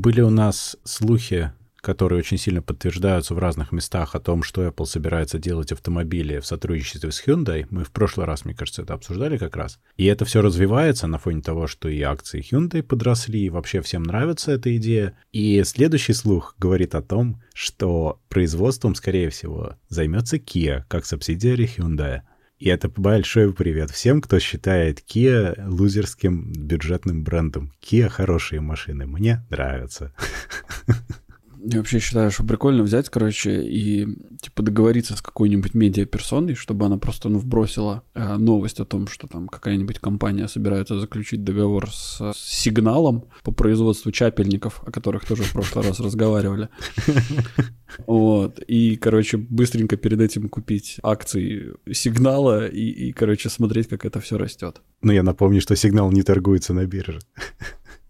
Были у нас слухи которые очень сильно подтверждаются в разных местах о том, что Apple собирается делать автомобили в сотрудничестве с Hyundai. Мы в прошлый раз, мне кажется, это обсуждали как раз. И это все развивается на фоне того, что и акции Hyundai подросли, и вообще всем нравится эта идея. И следующий слух говорит о том, что производством, скорее всего, займется Kia, как субсидиарий Hyundai. И это большой привет всем, кто считает Kia лузерским бюджетным брендом. Kia хорошие машины, мне нравятся. Я вообще считаю, что прикольно взять, короче, и типа договориться с какой-нибудь медиаперсоной, чтобы она просто ну, вбросила э, новость о том, что там какая-нибудь компания собирается заключить договор с, с сигналом по производству чапельников, о которых тоже в прошлый раз разговаривали. Вот. И, короче, быстренько перед этим купить акции сигнала и, короче, смотреть, как это все растет. Ну, я напомню, что сигнал не торгуется на бирже.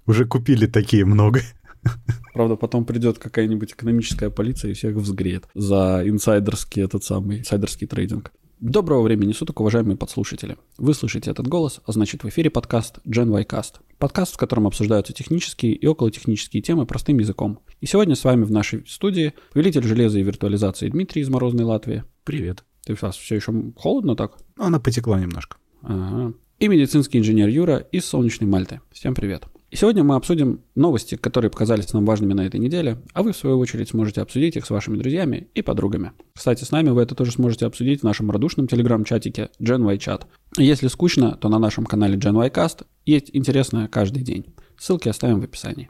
Уже купили такие много. Правда, потом придет какая-нибудь экономическая полиция и всех взгреет за инсайдерский этот самый инсайдерский трейдинг. Доброго времени суток, уважаемые подслушатели. Вы слышите этот голос, а значит в эфире подкаст Gen y Cast. Подкаст, в котором обсуждаются технические и околотехнические темы простым языком. И сегодня с вами в нашей студии повелитель железа и виртуализации Дмитрий из Морозной Латвии. Привет. Ты сейчас все еще холодно так? Она потекла немножко. Ага. И медицинский инженер Юра из Солнечной Мальты. Всем привет. И сегодня мы обсудим новости, которые показались нам важными на этой неделе, а вы, в свою очередь, сможете обсудить их с вашими друзьями и подругами. Кстати, с нами вы это тоже сможете обсудить в нашем радушном телеграм-чатике GenYChat. Если скучно, то на нашем канале GenYcast есть интересное каждый день. Ссылки оставим в описании.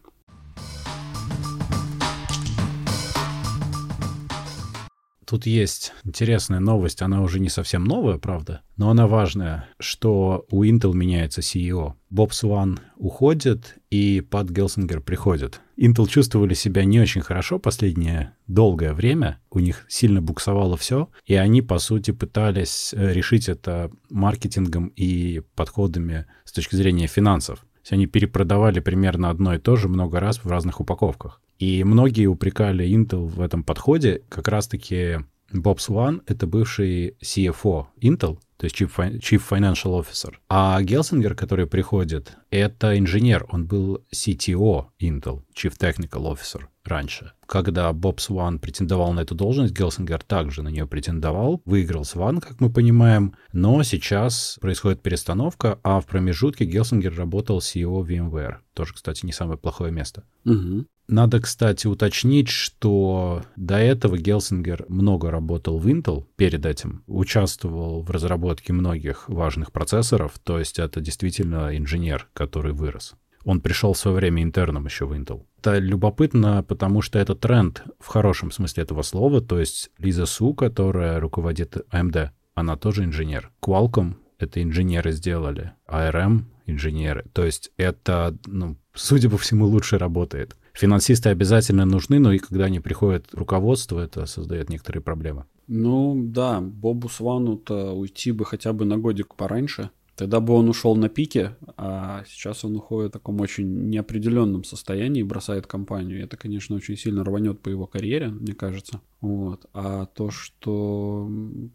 Тут есть интересная новость, она уже не совсем новая, правда, но она важная, что у Intel меняется CEO. Боб Сван уходит, и Пат Гелсингер приходит. Intel чувствовали себя не очень хорошо последнее долгое время, у них сильно буксовало все, и они, по сути, пытались э, решить это маркетингом и подходами с точки зрения финансов. То есть они перепродавали примерно одно и то же много раз в разных упаковках. И многие упрекали Intel в этом подходе. Как раз-таки Боб Сван — это бывший CFO Intel, то есть Chief, Chief Financial Officer. А Гелсингер, который приходит, это инженер. Он был CTO Intel, Chief Technical Officer раньше. Когда Боб Сван претендовал на эту должность, Гелсингер также на нее претендовал. Выиграл Сван, как мы понимаем. Но сейчас происходит перестановка, а в промежутке Гелсингер работал CEO VMware. Тоже, кстати, не самое плохое место. Угу. Надо, кстати, уточнить, что до этого Гелсингер много работал в Intel перед этим, участвовал в разработке многих важных процессоров, то есть это действительно инженер, который вырос. Он пришел в свое время интерном еще в Intel. Это любопытно, потому что это тренд в хорошем смысле этого слова, то есть Лиза Су, которая руководит AMD, она тоже инженер. Qualcomm — это инженеры сделали, ARM — инженеры. То есть это, ну, судя по всему, лучше работает. Финансисты обязательно нужны, но и когда они приходят руководство, это создает некоторые проблемы. Ну да, Бобу Свану-то уйти бы хотя бы на годик пораньше. Тогда бы он ушел на пике, а сейчас он уходит в таком очень неопределенном состоянии и бросает компанию. Это, конечно, очень сильно рванет по его карьере, мне кажется. Вот. А то, что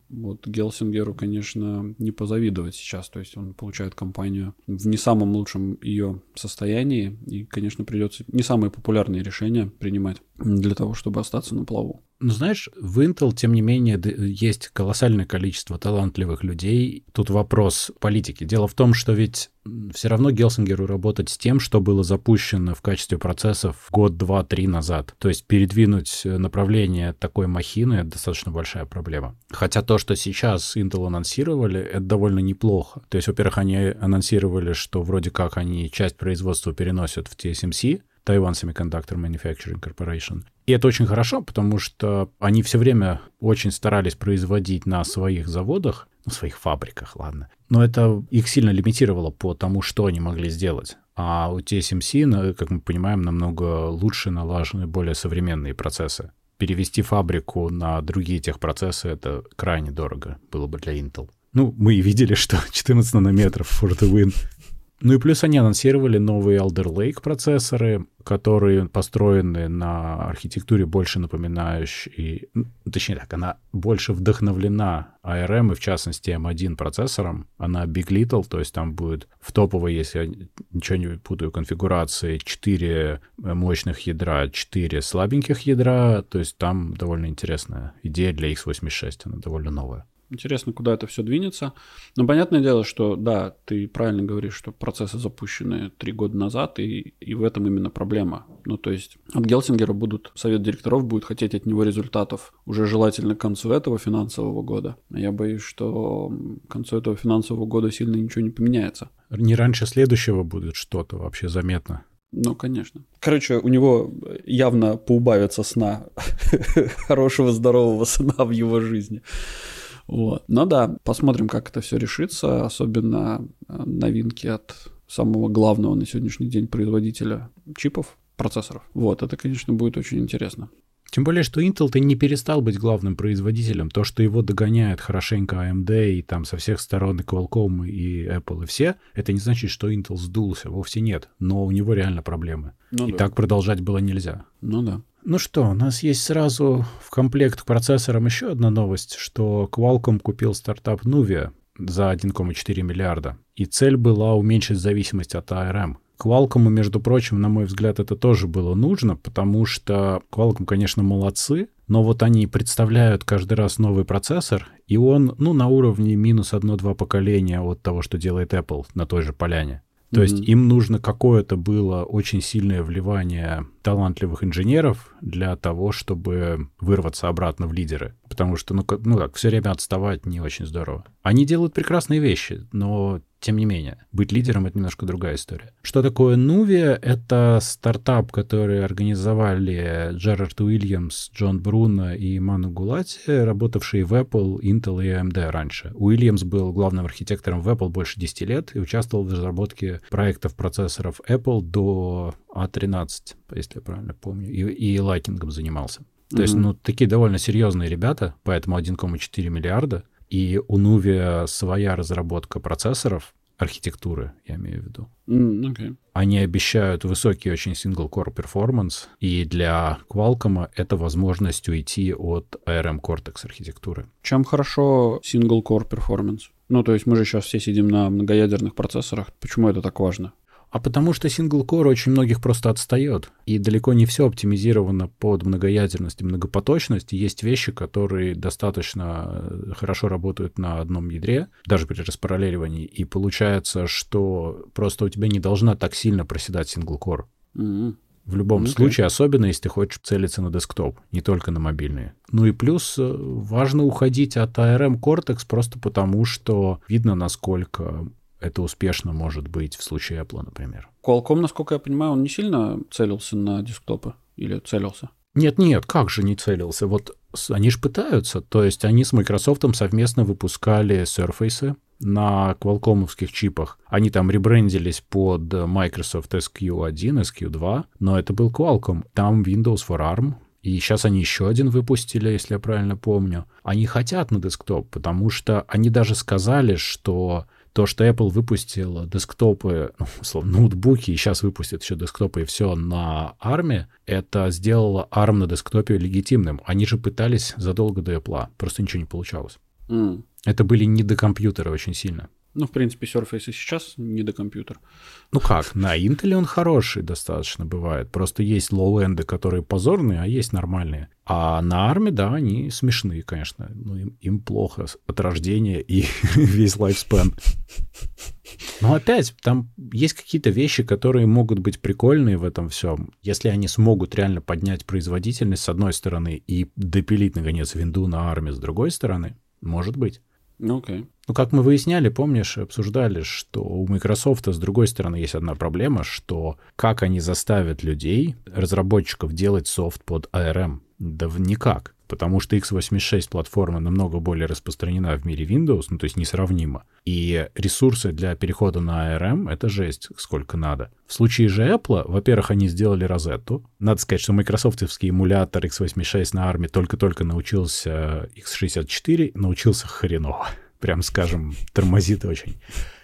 вот Гелсингеру, конечно, не позавидовать сейчас. То есть он получает компанию в не самом лучшем ее состоянии. И, конечно, придется не самые популярные решения принимать для того, чтобы остаться на плаву. Ну, знаешь, в Intel, тем не менее, есть колоссальное количество талантливых людей. Тут вопрос политики. Дело в том, что ведь все равно Гелсингеру работать с тем, что было запущено в качестве процессов год, два, три назад. То есть передвинуть направление такой махины — это достаточно большая проблема. Хотя то, что сейчас Intel анонсировали, это довольно неплохо. То есть, во-первых, они анонсировали, что вроде как они часть производства переносят в TSMC, Taiwan Semiconductor Manufacturing Corporation. И это очень хорошо, потому что они все время очень старались производить на своих заводах, на своих фабриках, ладно. Но это их сильно лимитировало по тому, что они могли сделать. А у TSMC, как мы понимаем, намного лучше налажены более современные процессы. Перевести фабрику на другие техпроцессы — это крайне дорого было бы для Intel. Ну, мы и видели, что 14 нанометров for the win Ну и плюс они анонсировали новые Alder Lake процессоры, которые построены на архитектуре больше напоминающей, точнее так, она больше вдохновлена ARM и в частности M1 процессором. Она Big Little, то есть там будет в топовой, если я ничего не путаю, конфигурации 4 мощных ядра, 4 слабеньких ядра, то есть там довольно интересная идея для x86, она довольно новая. Интересно, куда это все двинется. Но понятное дело, что да, ты правильно говоришь, что процессы запущены три года назад, и, и в этом именно проблема. Ну, то есть от Гелсингера будут, совет директоров будет хотеть от него результатов уже желательно к концу этого финансового года. Я боюсь, что к концу этого финансового года сильно ничего не поменяется. Не раньше следующего будет что-то вообще заметно. Ну, конечно. Короче, у него явно поубавится сна, хорошего, здорового сна в его жизни. Вот. Но да, посмотрим, как это все решится, особенно э, новинки от самого главного на сегодняшний день производителя чипов, процессоров. Вот, это, конечно, будет очень интересно. Тем более, что Intel-то не перестал быть главным производителем. То, что его догоняет хорошенько AMD и там со всех сторон и Qualcomm, и Apple, и все, это не значит, что Intel сдулся. Вовсе нет. Но у него реально проблемы. Ну, и да. так продолжать было нельзя. Ну да. Ну что, у нас есть сразу в комплект к процессорам еще одна новость, что Qualcomm купил стартап Nuvia за 1,4 миллиарда. И цель была уменьшить зависимость от ARM. Qualcomm, между прочим, на мой взгляд, это тоже было нужно, потому что Qualcomm, конечно, молодцы, но вот они представляют каждый раз новый процессор, и он, ну, на уровне минус одно-два поколения от того, что делает Apple на той же поляне. То mm-hmm. есть им нужно какое-то было очень сильное вливание талантливых инженеров для того, чтобы вырваться обратно в лидеры. Потому что, ну, как, ну как, все время отставать не очень здорово. Они делают прекрасные вещи, но тем не менее, быть лидером — это немножко другая история. Что такое Nuvia? Это стартап, который организовали Джерард Уильямс, Джон Бруно и Ману Гулати, работавшие в Apple, Intel и AMD раньше. Уильямс был главным архитектором в Apple больше 10 лет и участвовал в разработке проектов процессоров Apple до A13, а если я правильно помню, и, и лайтингом занимался. То mm-hmm. есть, ну, такие довольно серьезные ребята, поэтому 1,4 миллиарда — и у Nuvia своя разработка процессоров, архитектуры, я имею в виду. Mm, okay. Они обещают высокий очень single-core performance, и для Qualcomm это возможность уйти от ARM Cortex архитектуры. Чем хорошо single-core performance? Ну, то есть мы же сейчас все сидим на многоядерных процессорах. Почему это так важно? А потому что сингл-кор очень многих просто отстает. И далеко не все оптимизировано под многоядерность и многопоточность. Есть вещи, которые достаточно э, хорошо работают на одном ядре, даже при распараллеливании. И получается, что просто у тебя не должна так сильно проседать сингл-кор. Mm-hmm. В любом okay. случае, особенно если ты хочешь целиться на десктоп, не только на мобильные. Ну и плюс э, важно уходить от ARM Cortex просто потому, что видно, насколько это успешно может быть в случае Apple, например. Qualcomm, насколько я понимаю, он не сильно целился на десктопы или целился? Нет-нет, как же не целился? Вот они же пытаются. То есть они с Microsoft совместно выпускали Surface на квалкомовских чипах. Они там ребрендились под Microsoft SQ1, SQ2, но это был Qualcomm. Там Windows for ARM, и сейчас они еще один выпустили, если я правильно помню. Они хотят на десктоп, потому что они даже сказали, что то, что Apple выпустил десктопы, ну, условно, ноутбуки, и сейчас выпустит еще десктопы и все на ARM, это сделало ARM на десктопе легитимным. Они же пытались задолго до Apple, просто ничего не получалось. Мм. Это были недокомпьютеры очень сильно. Ну, в принципе, Surface и сейчас недокомпьютер. Ну как, на Intel он хороший достаточно бывает. Просто есть low-end ы, которые позорные, а есть нормальные. А на ARM е, да, они смешные, конечно. Ну, им, им плохо от рождения и весь lifespan. Но опять, там есть какие-то вещи, которые могут быть прикольные в этом всем. Если они смогут реально поднять производительность с одной стороны и допилить, наконец, винду на арме с другой стороны, может быть. Ну, окей. Ну, как мы выясняли, помнишь, обсуждали, что у Microsoft с другой стороны есть одна проблема, что как они заставят людей, разработчиков, делать софт под ARM? Да никак. Потому что x86 платформа намного более распространена в мире Windows, ну то есть несравнимо. И ресурсы для перехода на ARM — это жесть, сколько надо. В случае же Apple, во-первых, они сделали розетту. Надо сказать, что майкрософтовский эмулятор x86 на ARM только-только научился x64, научился хреново прям скажем, тормозит очень.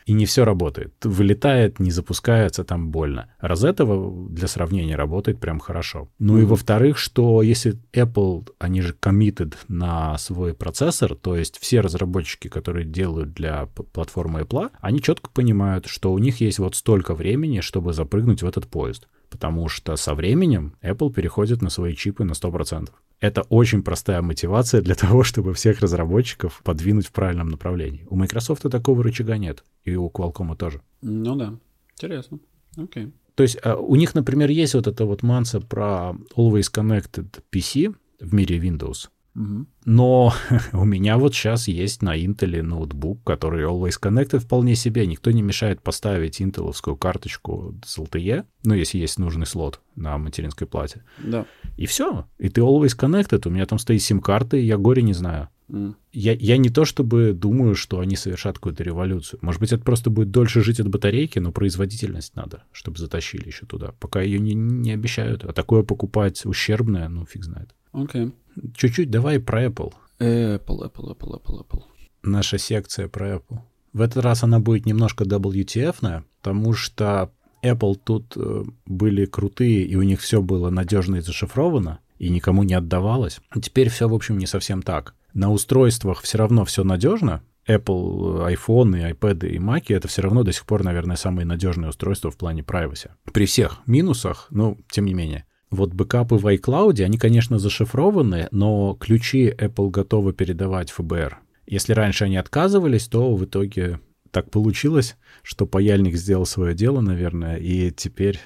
И не все работает. Вылетает, не запускается, там больно. Розетта для сравнения работает прям хорошо. Ну mm-hmm. и во-вторых, что если Apple, они же committed на свой процессор, то есть все разработчики, которые делают для платформы Apple, они четко понимают, что у них есть вот столько времени, чтобы запрыгнуть в этот поезд потому что со временем Apple переходит на свои чипы на 100%. Это очень простая мотивация для того, чтобы всех разработчиков подвинуть в правильном направлении. У Microsoft такого рычага нет, и у Qualcomm тоже. Ну да, интересно. Окей. Okay. То есть а, у них, например, есть вот эта вот манса про Always Connected PC в мире Windows. Но у меня вот сейчас есть на Intel ноутбук, который Always Connected вполне себе. Никто не мешает поставить интеловскую карточку с LTE, ну, если есть нужный слот на материнской плате. Да. И все. И ты Always Connected. У меня там стоит сим-карта, и я горе не знаю. Mm. Я, я не то чтобы думаю, что они совершат какую-то революцию. Может быть, это просто будет дольше жить от батарейки, но производительность надо, чтобы затащили еще туда. Пока ее не, не обещают. А такое покупать ущербное, ну, фиг знает. Окей. Okay. Чуть-чуть давай про Apple. Apple, Apple, Apple, Apple, Apple. Наша секция про Apple. В этот раз она будет немножко WTF-ная, потому что Apple тут э, были крутые, и у них все было надежно и зашифровано, и никому не отдавалось. Теперь все, в общем, не совсем так. На устройствах все равно все надежно. Apple, iPhone, iPad и Mac — это все равно до сих пор, наверное, самые надежные устройства в плане privacy. При всех минусах, но тем не менее. Вот бэкапы в iCloud, они, конечно, зашифрованы, но ключи Apple готовы передавать ФБР. Если раньше они отказывались, то в итоге так получилось, что паяльник сделал свое дело, наверное, и теперь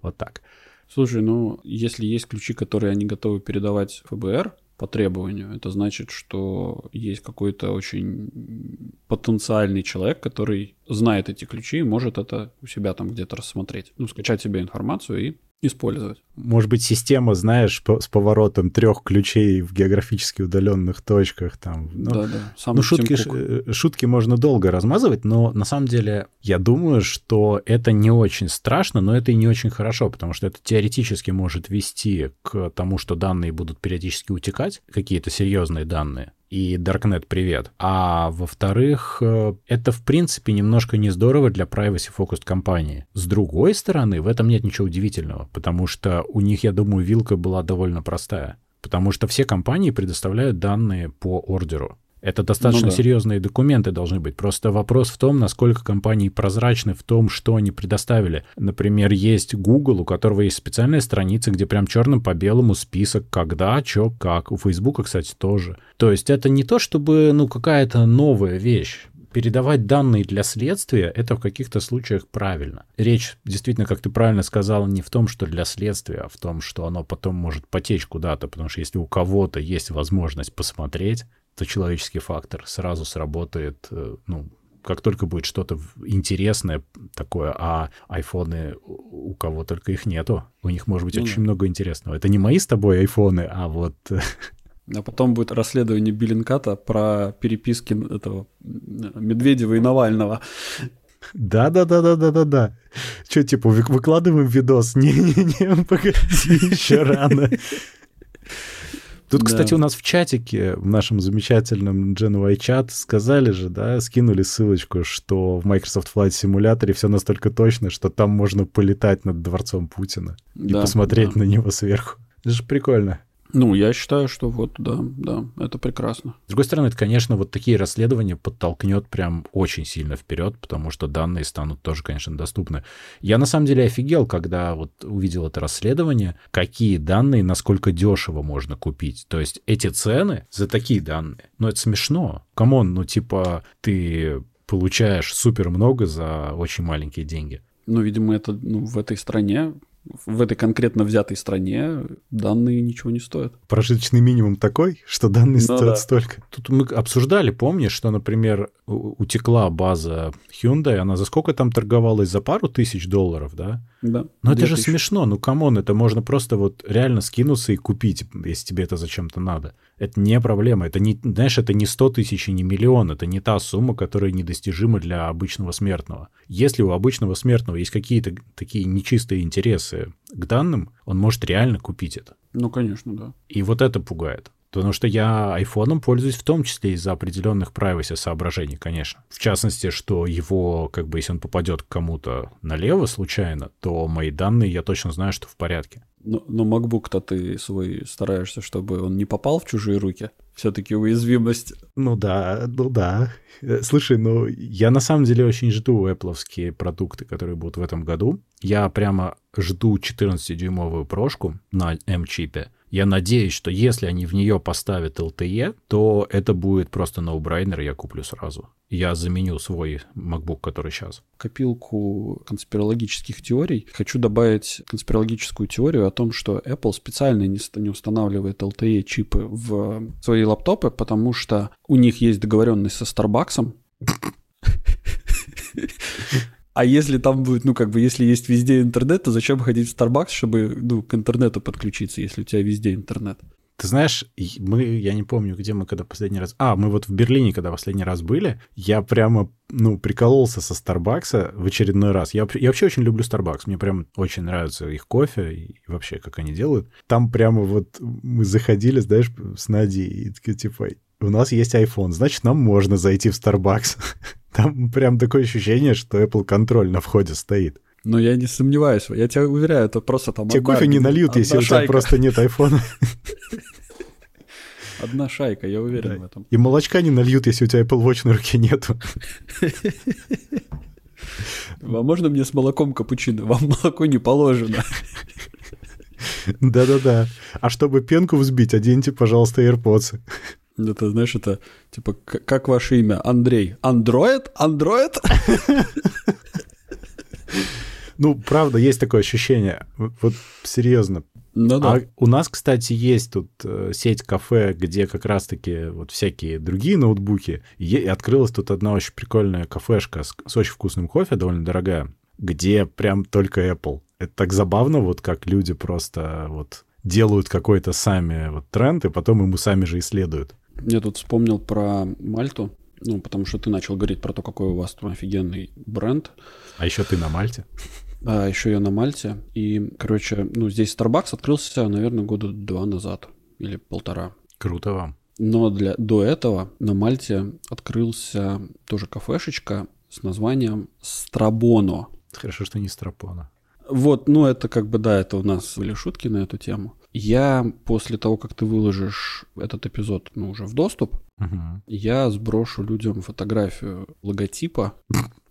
вот так. Слушай, ну, если есть ключи, которые они готовы передавать ФБР по требованию, это значит, что есть какой-то очень потенциальный человек, который знает эти ключи и может это у себя там где-то рассмотреть. Ну, скачать себе информацию и использовать. Может быть, система, знаешь, с поворотом трех ключей в географически удаленных точках. Там, ну, да, да. Сам ну, шутки, э, шутки можно долго размазывать, но на самом деле я думаю, что это не очень страшно, но это и не очень хорошо, потому что это теоретически может вести к тому, что данные будут периодически утекать, какие-то серьезные данные и Darknet привет. А во-вторых, э, это в принципе немножко не здорово для privacy focused компании. С другой стороны, в этом нет ничего удивительного, потому что у них, я думаю, вилка была довольно простая. Потому что все компании предоставляют данные по ордеру. Это достаточно ну, да. серьезные документы должны быть. Просто вопрос в том, насколько компании прозрачны в том, что они предоставили. Например, есть Google, у которого есть специальная страница, где прям черным по белому список, когда, что, как. У Facebook, кстати, тоже. То есть это не то, чтобы, ну, какая-то новая вещь передавать данные для следствия, это в каких-то случаях правильно. Речь действительно, как ты правильно сказал, не в том, что для следствия, а в том, что оно потом может потечь куда-то, потому что если у кого-то есть возможность посмотреть, то человеческий фактор сразу сработает, э, ну, как только будет что-то интересное такое, а айфоны у кого только их нету, у них может быть ну, очень да. много интересного. Это не мои с тобой айфоны, а вот... А потом будет расследование Биллинката про переписки этого Медведева и Навального. Да-да-да-да-да-да-да. Что, типа, выкладываем видос? Не-не-не, погоди, еще рано. Тут, да. кстати, у нас в чатике, в нашем замечательном GenY чат, сказали же, да, скинули ссылочку, что в Microsoft Flight симуляторе все настолько точно, что там можно полетать над дворцом Путина и да, посмотреть да. на него сверху. Это же прикольно. Ну, я считаю, что вот, да, да, это прекрасно. С другой стороны, это, конечно, вот такие расследования подтолкнет прям очень сильно вперед, потому что данные станут тоже, конечно, доступны. Я на самом деле офигел, когда вот увидел это расследование, какие данные, насколько дешево можно купить. То есть эти цены за такие данные, ну, это смешно. Come on, ну, типа, ты получаешь супер много за очень маленькие деньги. Ну, видимо, это ну, в этой стране в этой конкретно взятой стране данные ничего не стоят. Прожиточный минимум такой, что данные ну, стоят да. столько. Тут мы обсуждали, помнишь, что, например, утекла база Hyundai, она за сколько там торговалась? За пару тысяч долларов, да? Да. Но это же тысяч. смешно, ну come on, это можно просто вот реально скинуться и купить, если тебе это зачем-то надо. Это не проблема, это не, знаешь, это не 100 тысяч и не миллион, это не та сумма, которая недостижима для обычного смертного. Если у обычного смертного есть какие-то такие нечистые интересы к данным, он может реально купить это. Ну, конечно, да. И вот это пугает. Потому что я айфоном пользуюсь в том числе из-за определенных privacy соображений, конечно. В частности, что его, как бы, если он попадет к кому-то налево случайно, то мои данные, я точно знаю, что в порядке. Но, но MacBook-то ты свой стараешься, чтобы он не попал в чужие руки. Все-таки уязвимость. Ну да, ну да. Э, слушай, ну я на самом деле очень жду Apple продукты, которые будут в этом году. Я прямо жду 14-дюймовую прошку на M-чипе. Я надеюсь, что если они в нее поставят LTE, то это будет просто ноу-брайнер, я куплю сразу. Я заменю свой MacBook, который сейчас. Копилку конспирологических теорий. Хочу добавить конспирологическую теорию о том, что Apple специально не, устанавливает LTE-чипы в свои лаптопы, потому что у них есть договоренность со Starbucks, а если там будет, ну, как бы, если есть везде интернет, то зачем ходить в Starbucks, чтобы, ну, к интернету подключиться, если у тебя везде интернет? Ты знаешь, мы, я не помню, где мы когда последний раз... А, мы вот в Берлине, когда последний раз были, я прямо, ну, прикололся со Старбакса в очередной раз. Я, я вообще очень люблю Starbucks, мне прям очень нравится их кофе и вообще, как они делают. Там прямо вот мы заходили, знаешь, с Надей, и такие, типа, у нас есть iPhone, значит, нам можно зайти в Starbucks. Там прям такое ощущение, что Apple контроль на входе стоит. Но я не сомневаюсь, я тебя уверяю, это просто там... Тебе кофе не нальют, если шайка. у тебя просто нет айфона. Одна шайка, я уверен да. в этом. И молочка не нальют, если у тебя Apple Watch на руке нету. А можно мне с молоком капучино? Вам молоко не положено. Да-да-да. А чтобы пенку взбить, оденьте, пожалуйста, AirPods. Это, знаешь, это типа, как ваше имя? Андрей. Андроид? Андроид? Ну, правда, есть такое ощущение. Вот серьезно. Ну, да. А у нас, кстати, есть тут э, сеть кафе, где как раз-таки вот всякие другие ноутбуки. И открылась тут одна очень прикольная кафешка с, с очень вкусным кофе, довольно дорогая, где прям только Apple. Это так забавно, вот как люди просто вот делают какой-то сами вот тренд, и потом ему сами же исследуют. Я тут вспомнил про Мальту, ну, потому что ты начал говорить про то, какой у вас там офигенный бренд. А еще ты на Мальте. А, еще я на Мальте. И, короче, ну, здесь Starbucks открылся, наверное, года два назад или полтора. Круто вам. Но для, до этого на Мальте открылся тоже кафешечка с названием Страбоно. Хорошо, что не Страпона. Вот, ну это как бы, да, это у нас были шутки на эту тему. Я после того, как ты выложишь этот эпизод, ну, уже в доступ, угу. я сброшу людям фотографию логотипа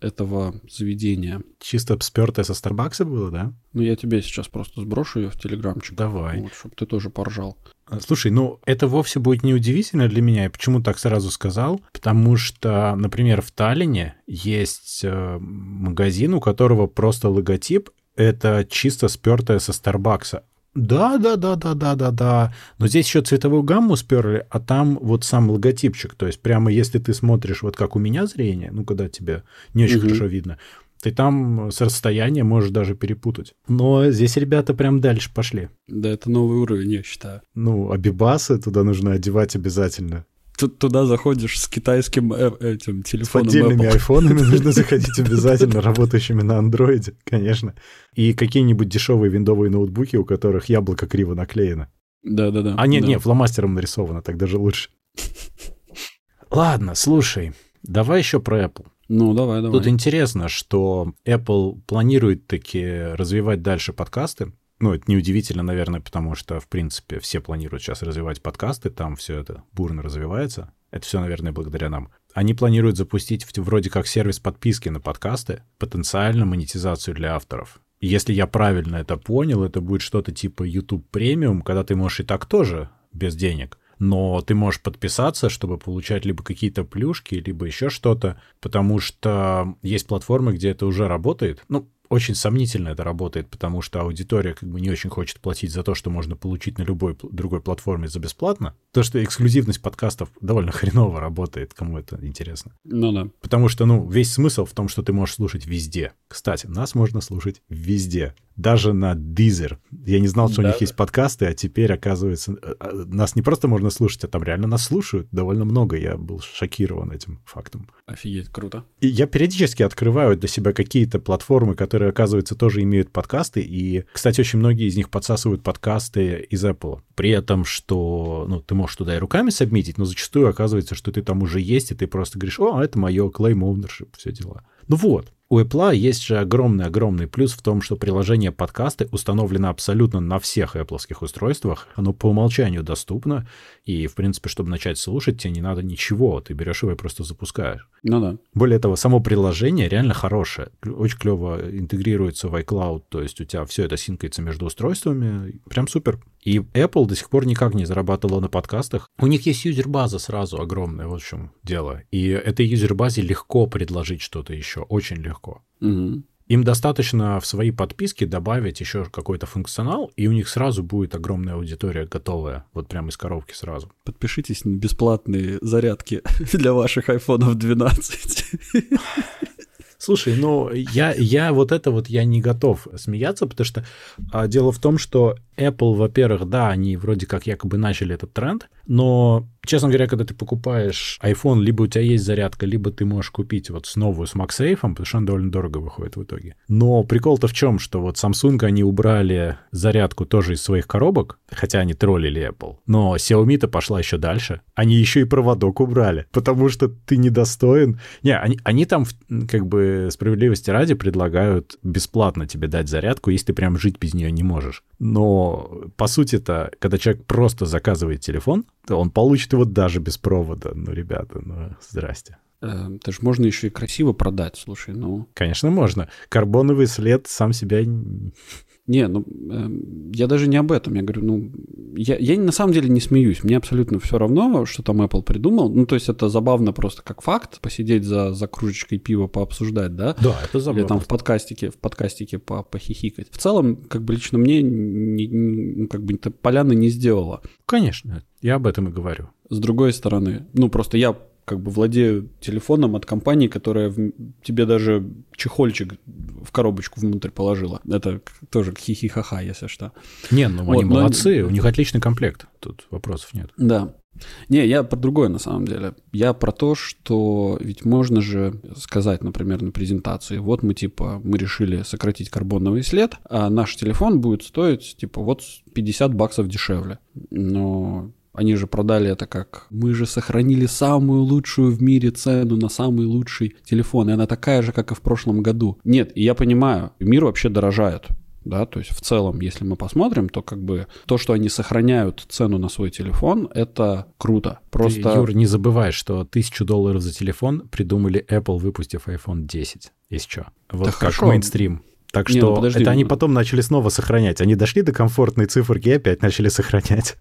этого заведения. Чисто спертое со Старбакса было, да? Ну, я тебе сейчас просто сброшу ее в телеграмчик. Давай. Вот, чтобы ты тоже поржал. А, слушай, ну это вовсе будет неудивительно для меня. Я почему так сразу сказал? Потому что, например, в Таллине есть э, магазин, у которого просто логотип это чисто спертое со Старбакса. Да, да, да, да, да, да, да. Но здесь еще цветовую гамму сперли, а там вот сам логотипчик. То есть прямо если ты смотришь вот как у меня зрение, ну, когда тебя не очень угу. хорошо видно, ты там с расстояния можешь даже перепутать. Но здесь ребята прям дальше пошли. Да, это новый уровень, я считаю. Ну, абибасы туда нужно одевать обязательно туда заходишь с китайским э, этим телефоном. С отдельными Apple. айфонами нужно заходить обязательно, работающими на андроиде, конечно. И какие-нибудь дешевые виндовые ноутбуки, у которых яблоко криво наклеено. Да-да-да. А нет, да. нет, фломастером нарисовано, так даже лучше. Ладно, слушай, давай еще про Apple. Ну, давай, давай. Тут интересно, что Apple планирует таки развивать дальше подкасты. Ну, это неудивительно, наверное, потому что, в принципе, все планируют сейчас развивать подкасты, там все это бурно развивается. Это все, наверное, благодаря нам. Они планируют запустить вроде как сервис подписки на подкасты, потенциально монетизацию для авторов. Если я правильно это понял, это будет что-то типа YouTube премиум, когда ты можешь и так тоже без денег, но ты можешь подписаться, чтобы получать либо какие-то плюшки, либо еще что-то, потому что есть платформы, где это уже работает. Ну, очень сомнительно это работает, потому что аудитория как бы не очень хочет платить за то, что можно получить на любой другой платформе за бесплатно. То, что эксклюзивность подкастов довольно хреново работает, кому это интересно. Ну да. Потому что, ну, весь смысл в том, что ты можешь слушать везде. Кстати, нас можно слушать везде. Даже на Deezer. Я не знал, что да, у них да. есть подкасты, а теперь, оказывается, э, э, нас не просто можно слушать, а там реально нас слушают довольно много. Я был шокирован этим фактом. Офигеть, круто. И я периодически открываю для себя какие-то платформы, которые, оказывается, тоже имеют подкасты. И, кстати, очень многие из них подсасывают подкасты из Apple. При этом, что ну, ты можешь туда и руками сабмитить, но зачастую оказывается, что ты там уже есть, и ты просто говоришь, о, это мое, claim ownership, все дела. Ну вот, у Apple есть же огромный-огромный плюс в том, что приложение подкасты установлено абсолютно на всех Apple устройствах. Оно по умолчанию доступно, и, в принципе, чтобы начать слушать, тебе не надо ничего. Ты берешь его и просто запускаешь. Ну да. Более того, само приложение реально хорошее. Очень клево интегрируется в iCloud, то есть у тебя все это синкается между устройствами. Прям супер. И Apple до сих пор никак не зарабатывала на подкастах. У них есть юзер-база сразу огромная, вот в чем дело. И этой юзер-базе легко предложить что-то еще, очень легко. Угу. Им достаточно в свои подписки добавить еще какой-то функционал, и у них сразу будет огромная аудитория готовая, вот прямо из коробки сразу. Подпишитесь на бесплатные зарядки для ваших айфонов 12. Слушай, ну я, я вот это вот я не готов смеяться, потому что а, дело в том, что Apple, во-первых, да, они вроде как якобы начали этот тренд, но, честно говоря, когда ты покупаешь iPhone, либо у тебя есть зарядка, либо ты можешь купить вот с новую с MagSafe, потому что он довольно дорого выходит в итоге. Но прикол-то в чем, что вот Samsung, они убрали зарядку тоже из своих коробок, хотя они троллили Apple, но Xiaomi-то пошла еще дальше. Они еще и проводок убрали, потому что ты недостоин. Не, они, они там как бы справедливости ради предлагают бесплатно тебе дать зарядку, если ты прям жить без нее не можешь. Но, по сути-то, когда человек просто заказывает телефон, он получит его даже без провода. Ну, ребята, ну, здрасте. Это эм, же можно еще и красиво продать, слушай, ну... Конечно, можно. Карбоновый след сам себя не, ну, э, я даже не об этом. Я говорю, ну, я, я на самом деле не смеюсь. Мне абсолютно все равно, что там Apple придумал. Ну, то есть это забавно просто как факт, посидеть за, за кружечкой пива, пообсуждать, да? Да, это забавно. Или там в подкастике, в подкастике по, похихикать. В целом, как бы лично мне, не, не, ну, как бы поляны не сделала. Конечно, я об этом и говорю. С другой стороны, ну, просто я как бы владею телефоном от компании, которая в, тебе даже чехольчик в коробочку внутрь положила. Это тоже хихихаха, если что. Не, ну вот, они но... молодцы, у них отличный комплект, тут вопросов нет. Да. Не, я про другое на самом деле. Я про то, что ведь можно же сказать, например, на презентации, вот мы типа, мы решили сократить карбоновый след, а наш телефон будет стоить типа вот 50 баксов дешевле. Но они же продали это как «Мы же сохранили самую лучшую в мире цену на самый лучший телефон, и она такая же, как и в прошлом году». Нет, и я понимаю, мир вообще дорожает. Да, то есть в целом, если мы посмотрим, то как бы то, что они сохраняют цену на свой телефон, это круто. Просто... Ты, Юр, не забывай, что тысячу долларов за телефон придумали Apple, выпустив iPhone 10, если что. Вот да как хорошо. мейнстрим. Так что не, ну, подожди, это они ну потом начали снова сохранять. Они дошли до комфортной циферки и опять начали сохранять.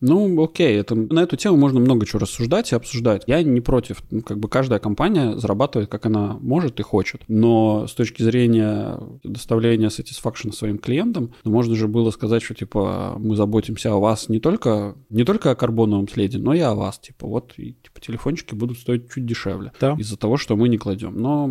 Ну, окей, это, на эту тему можно много чего рассуждать и обсуждать. Я не против. Ну, как бы каждая компания зарабатывает, как она может и хочет. Но с точки зрения доставления satisfaction своим клиентам, ну, можно же было сказать, что, типа, мы заботимся о вас не только, не только о карбоновом следе, но и о вас. Типа, вот, и, типа, телефончики будут стоить чуть дешевле. Да. Из-за того, что мы не кладем. Но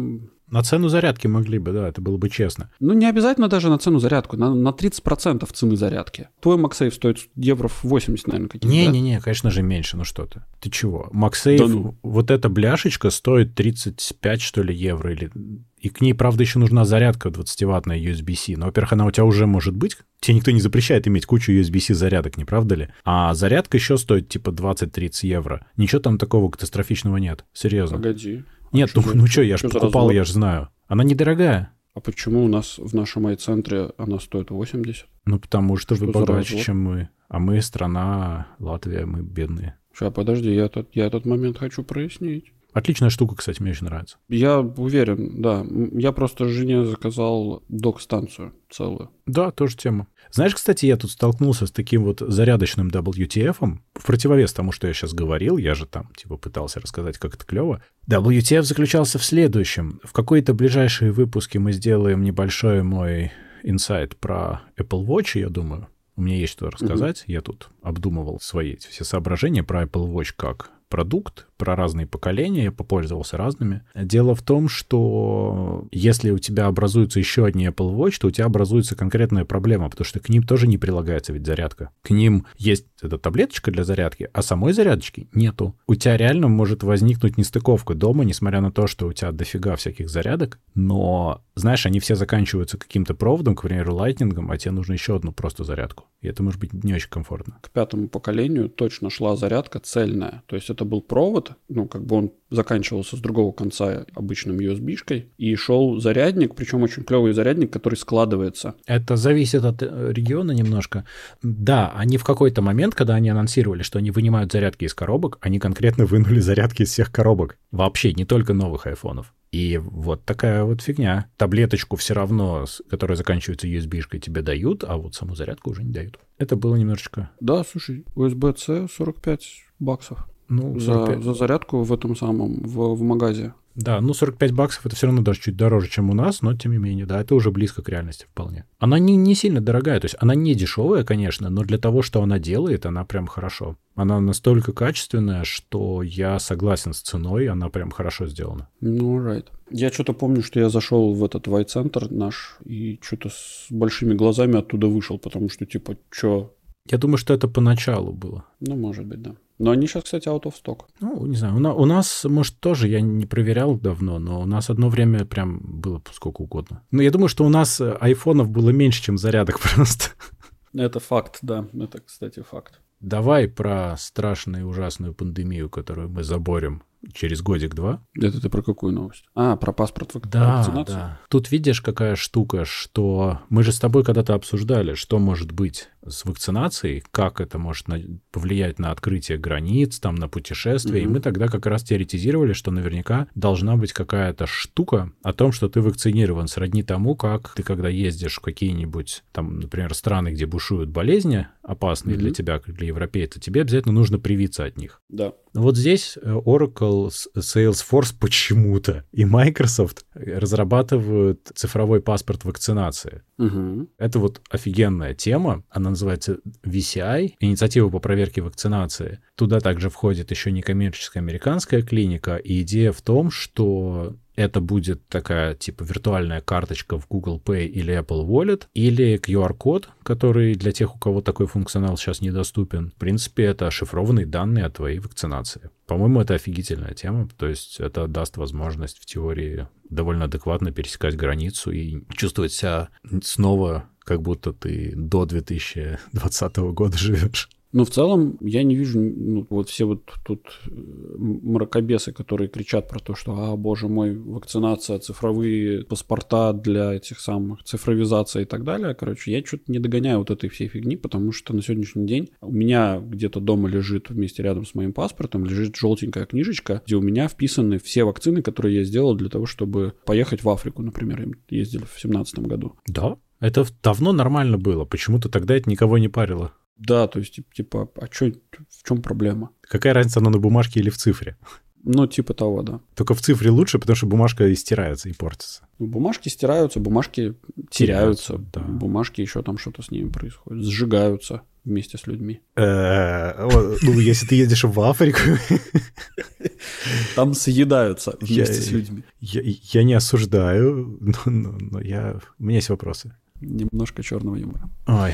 на цену зарядки могли бы, да, это было бы честно. Ну, не обязательно даже на цену зарядку, на, на 30% цены зарядки. Твой MagSafe стоит евро 80, наверное, какие-то. Не-не-не, конечно же, меньше, ну что ты. Ты чего? MagSafe, да ну. вот эта бляшечка стоит 35, что ли, евро или... И к ней, правда, еще нужна зарядка 20-ваттная USB-C. Но, во-первых, она у тебя уже может быть. Тебе никто не запрещает иметь кучу USB-C зарядок, не правда ли? А зарядка еще стоит типа 20-30 евро. Ничего там такого катастрофичного нет. Серьезно. Погоди. Нет, ну, ну что, я же покупал, я же знаю. Она недорогая. А почему у нас в нашем айцентре она стоит 80? Ну, потому что, что вы богаче, чем мы. А мы страна, Латвия, мы бедные. Сейчас, подожди, я этот, я этот момент хочу прояснить. Отличная штука, кстати, мне очень нравится. Я уверен, да. Я просто жене заказал док-станцию целую. Да, тоже тема. Знаешь, кстати, я тут столкнулся с таким вот зарядочным WTF, в противовес тому, что я сейчас говорил, я же там, типа, пытался рассказать, как это клево. WTF заключался в следующем. В какой-то ближайшие выпуске мы сделаем небольшой мой инсайт про Apple Watch, я думаю. У меня есть что рассказать. Mm-hmm. Я тут обдумывал свои все соображения про Apple Watch как продукт, про разные поколения, я попользовался разными. Дело в том, что если у тебя образуются еще одни Apple Watch, то у тебя образуется конкретная проблема, потому что к ним тоже не прилагается ведь зарядка. К ним есть эта таблеточка для зарядки, а самой зарядочки нету. У тебя реально может возникнуть нестыковка дома, несмотря на то, что у тебя дофига всяких зарядок, но, знаешь, они все заканчиваются каким-то проводом, к примеру, лайтнингом, а тебе нужно еще одну просто зарядку. И это может быть не очень комфортно. К пятому поколению точно шла зарядка цельная. То есть это был провод, ну, как бы он заканчивался с другого конца обычным USB-шкой, и шел зарядник, причем очень клевый зарядник, который складывается. Это зависит от э, региона немножко. Да, они в какой-то момент, когда они анонсировали, что они вынимают зарядки из коробок, они конкретно вынули зарядки из всех коробок. Вообще, не только новых айфонов. И вот такая вот фигня. Таблеточку все равно, которая заканчивается USB-шкой, тебе дают, а вот саму зарядку уже не дают. Это было немножечко... Да, слушай, USB-C 45 баксов. Ну, 45... за, за зарядку в этом самом, в, в магазе. Да, ну 45 баксов это все равно даже чуть дороже, чем у нас, но тем не менее, да, это уже близко к реальности вполне. Она не, не сильно дорогая, то есть она не дешевая, конечно, но для того, что она делает, она прям хорошо. Она настолько качественная, что я согласен с ценой, она прям хорошо сделана. Ну, right. Я что-то помню, что я зашел в этот вайт-центр наш и что-то с большими глазами оттуда вышел, потому что типа, что? Я думаю, что это поначалу было. Ну, может быть, да. Но они сейчас, кстати, out of stock. Ну, не знаю, у нас, у нас, может, тоже, я не проверял давно, но у нас одно время прям было сколько угодно. Но я думаю, что у нас э, айфонов было меньше, чем зарядок просто. Это факт, да, это, кстати, факт. Давай про страшную и ужасную пандемию, которую мы заборем через годик-два. Это ты про какую новость? А, про паспорт вак- да, вакцинации? Да. Тут видишь, какая штука, что мы же с тобой когда-то обсуждали, что может быть с вакцинацией, как это может на... повлиять на открытие границ, там, на путешествия. Mm-hmm. И мы тогда как раз теоретизировали, что наверняка должна быть какая-то штука о том, что ты вакцинирован, сродни тому, как ты, когда ездишь в какие-нибудь, там, например, страны, где бушуют болезни опасные mm-hmm. для тебя, как для европейца, тебе обязательно нужно привиться от них. Да. Вот здесь э, Oracle, Salesforce почему-то и Microsoft разрабатывают цифровой паспорт вакцинации. Угу. Это вот офигенная тема. Она называется VCI, инициатива по проверке вакцинации. Туда также входит еще некоммерческая американская клиника. И идея в том, что это будет такая типа виртуальная карточка в Google Pay или Apple Wallet, или QR-код, который для тех, у кого такой функционал сейчас недоступен. В принципе, это шифрованные данные о твоей вакцинации. По-моему, это офигительная тема, то есть это даст возможность в теории довольно адекватно пересекать границу и чувствовать себя снова как будто ты до 2020 года живешь. Ну, в целом, я не вижу, ну, вот все вот тут мракобесы, которые кричат про то, что, а, боже мой, вакцинация, цифровые паспорта для этих самых, цифровизация и так далее. Короче, я что-то не догоняю вот этой всей фигни, потому что на сегодняшний день у меня где-то дома лежит вместе рядом с моим паспортом, лежит желтенькая книжечка, где у меня вписаны все вакцины, которые я сделал для того, чтобы поехать в Африку, например, ездили в 2017 году. Да, это давно нормально было. Почему-то тогда это никого не парило. Да, то есть, типа, а чё, в чем проблема? Какая разница, оно на бумажке или в цифре? Ну, типа того, да. Только в цифре лучше, потому что бумажка и стирается, и портится. Бумажки стираются, бумажки теряются, теряются да. бумажки еще там что-то с ними происходит, сжигаются вместе с людьми. Э, ну, если ты едешь в Африку... Там съедаются вместе с людьми. Я не осуждаю, но я... у меня есть вопросы. Немножко черного юмора. Ой,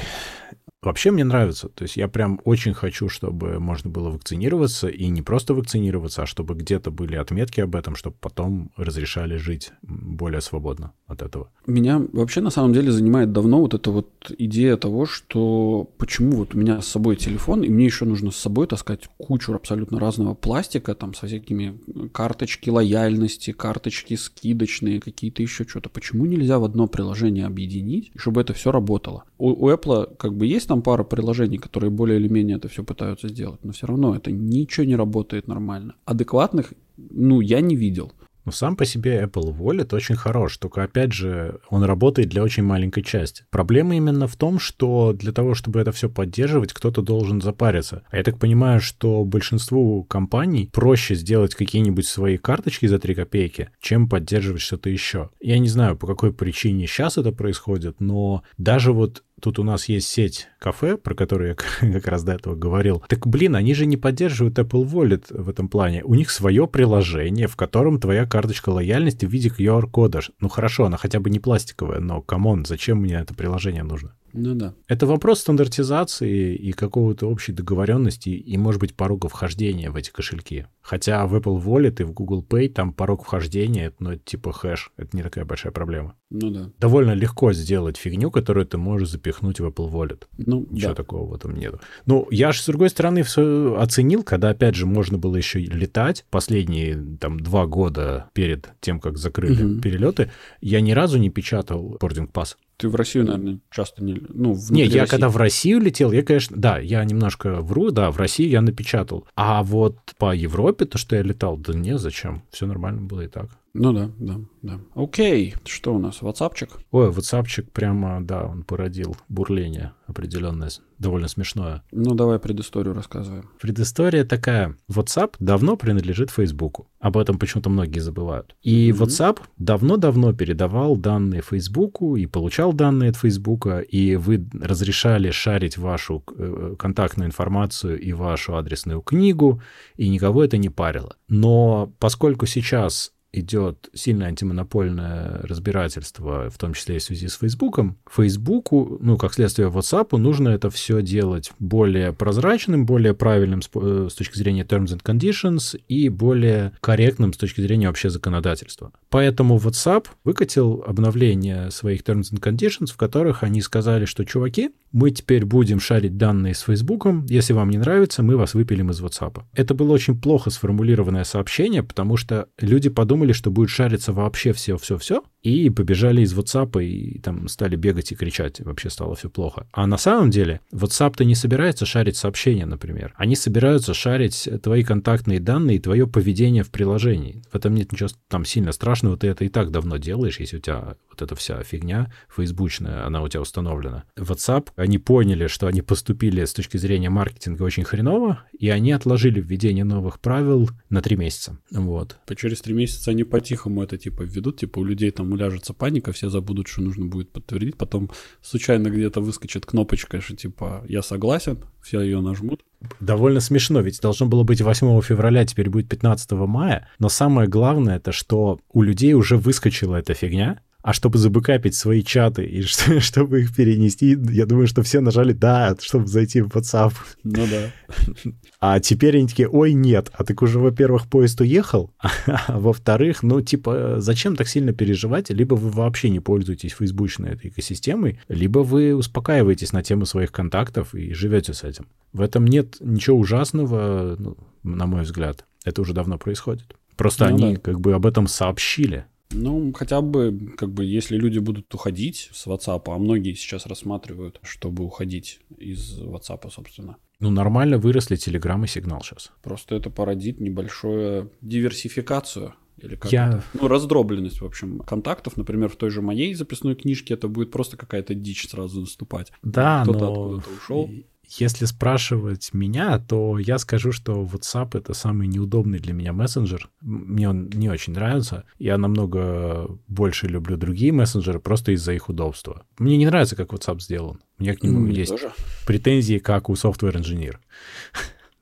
Вообще мне нравится. То есть я прям очень хочу, чтобы можно было вакцинироваться, и не просто вакцинироваться, а чтобы где-то были отметки об этом, чтобы потом разрешали жить более свободно от этого. Меня вообще на самом деле занимает давно вот эта вот идея того, что почему вот у меня с собой телефон, и мне еще нужно с собой таскать кучу абсолютно разного пластика, там со всякими карточки лояльности, карточки скидочные, какие-то еще что-то. Почему нельзя в одно приложение объединить, чтобы это все работало? У, у Apple как бы есть там пара приложений, которые более или менее это все пытаются сделать, но все равно это ничего не работает нормально. Адекватных, ну, я не видел. Но сам по себе Apple Wallet очень хорош, только опять же он работает для очень маленькой части. Проблема именно в том, что для того, чтобы это все поддерживать, кто-то должен запариться. А я так понимаю, что большинству компаний проще сделать какие-нибудь свои карточки за 3 копейки, чем поддерживать что-то еще. Я не знаю, по какой причине сейчас это происходит, но даже вот тут у нас есть сеть кафе, про которую я как раз до этого говорил. Так, блин, они же не поддерживают Apple Wallet в этом плане. У них свое приложение, в котором твоя карточка лояльности в виде QR-кода. Ну хорошо, она хотя бы не пластиковая, но, come on, зачем мне это приложение нужно? Ну да. Это вопрос стандартизации и какого-то общей договоренности и, может быть, порога вхождения в эти кошельки. Хотя в Apple Wallet и в Google Pay там порог вхождения, ну, это типа хэш, это не такая большая проблема. Ну да. Довольно легко сделать фигню, которую ты можешь запихнуть в Apple Wallet. Ну, Ничего да. такого в этом нету. Ну, я же, с другой стороны, всё оценил, когда, опять же, можно было еще летать последние, там, два года перед тем, как закрыли Мгм. перелеты, я ни разу не печатал boarding пасс. Ты в Россию, наверное, часто не... Ну, Не, я России. когда в Россию летел, я, конечно, да, я немножко вру, да, в России я напечатал. А вот по Европе, то, что я летал, да не, зачем? Все нормально было и так. Ну да, да, да. Окей, что у нас, ватсапчик? Ой, WhatsAppчик прямо, да, он породил бурление определенное, довольно смешное. Ну давай предысторию рассказываем. Предыстория такая. WhatsApp давно принадлежит Фейсбуку. Об этом почему-то многие забывают. И Мгм. WhatsApp давно-давно передавал данные Фейсбуку и получал данные от Фейсбука, и вы разрешали шарить вашу э, контактную информацию и вашу адресную книгу, и никого это не парило. Но поскольку сейчас идет сильное антимонопольное разбирательство, в том числе и в связи с Фейсбуком, Фейсбуку, ну, как следствие WhatsApp, нужно это все делать более прозрачным, более правильным с, э, с точки зрения terms and conditions и более корректным с точки зрения вообще законодательства. Поэтому WhatsApp выкатил обновление своих terms and conditions, в которых они сказали, что, чуваки, мы теперь будем шарить данные с Фейсбуком, если вам не нравится, мы вас выпилим из WhatsApp. Это было очень плохо сформулированное сообщение, потому что люди подумали, что будет шариться вообще все-все-все, и побежали из WhatsApp и там стали бегать и кричать, вообще стало все плохо. А на самом деле WhatsApp-то не собирается шарить сообщения, например. Они собираются шарить твои контактные данные и твое поведение в приложении. В этом нет ничего там сильно страшного, ты это и так давно делаешь, если у тебя вот эта вся фигня фейсбучная, она у тебя установлена. WhatsApp, они поняли, что они поступили с точки зрения маркетинга очень хреново, и они отложили введение новых правил на три месяца. Вот. По через три месяца они по-тихому это типа введут, типа у людей там уляжется паника, все забудут, что нужно будет подтвердить, потом случайно где-то выскочит кнопочка, что типа я согласен, все ее нажмут. Довольно смешно, ведь должно было быть 8 февраля, теперь будет 15 мая, но самое главное это, что у людей уже выскочила эта фигня, а чтобы забэкапить свои чаты и что- чтобы их перенести, я думаю, что все нажали «да», чтобы зайти в WhatsApp. Ну да. А теперь они такие, ой, нет, а так уже, во-первых, поезд уехал, а во-вторых, ну, типа, зачем так сильно переживать? Либо вы вообще не пользуетесь фейсбучной этой экосистемой, либо вы успокаиваетесь на тему своих контактов и живете с этим. В этом нет ничего ужасного, ну, на мой взгляд. Это уже давно происходит. Просто Ну они да. как бы об этом сообщили. Ну, хотя бы, как бы, если люди будут уходить с WhatsApp, а многие сейчас рассматривают, чтобы уходить из WhatsApp, собственно. Ну, нормально выросли Telegram и Сигнал сейчас. Просто это породит небольшую диверсификацию. Или как Я- это? Ну, раздробленность, в общем, контактов. Например, в той же моей записной книжке это будет просто какая-то дичь сразу наступать. Да, Кто-то но откуда-то ушел. Если спрашивать меня, то я скажу, что WhatsApp это самый неудобный для меня мессенджер. Мне он не очень нравится. Я намного больше люблю другие мессенджеры просто из-за их удобства. Мне не нравится, как WhatsApp сделан. У меня к нему Мне есть тоже. претензии, как у software engineer.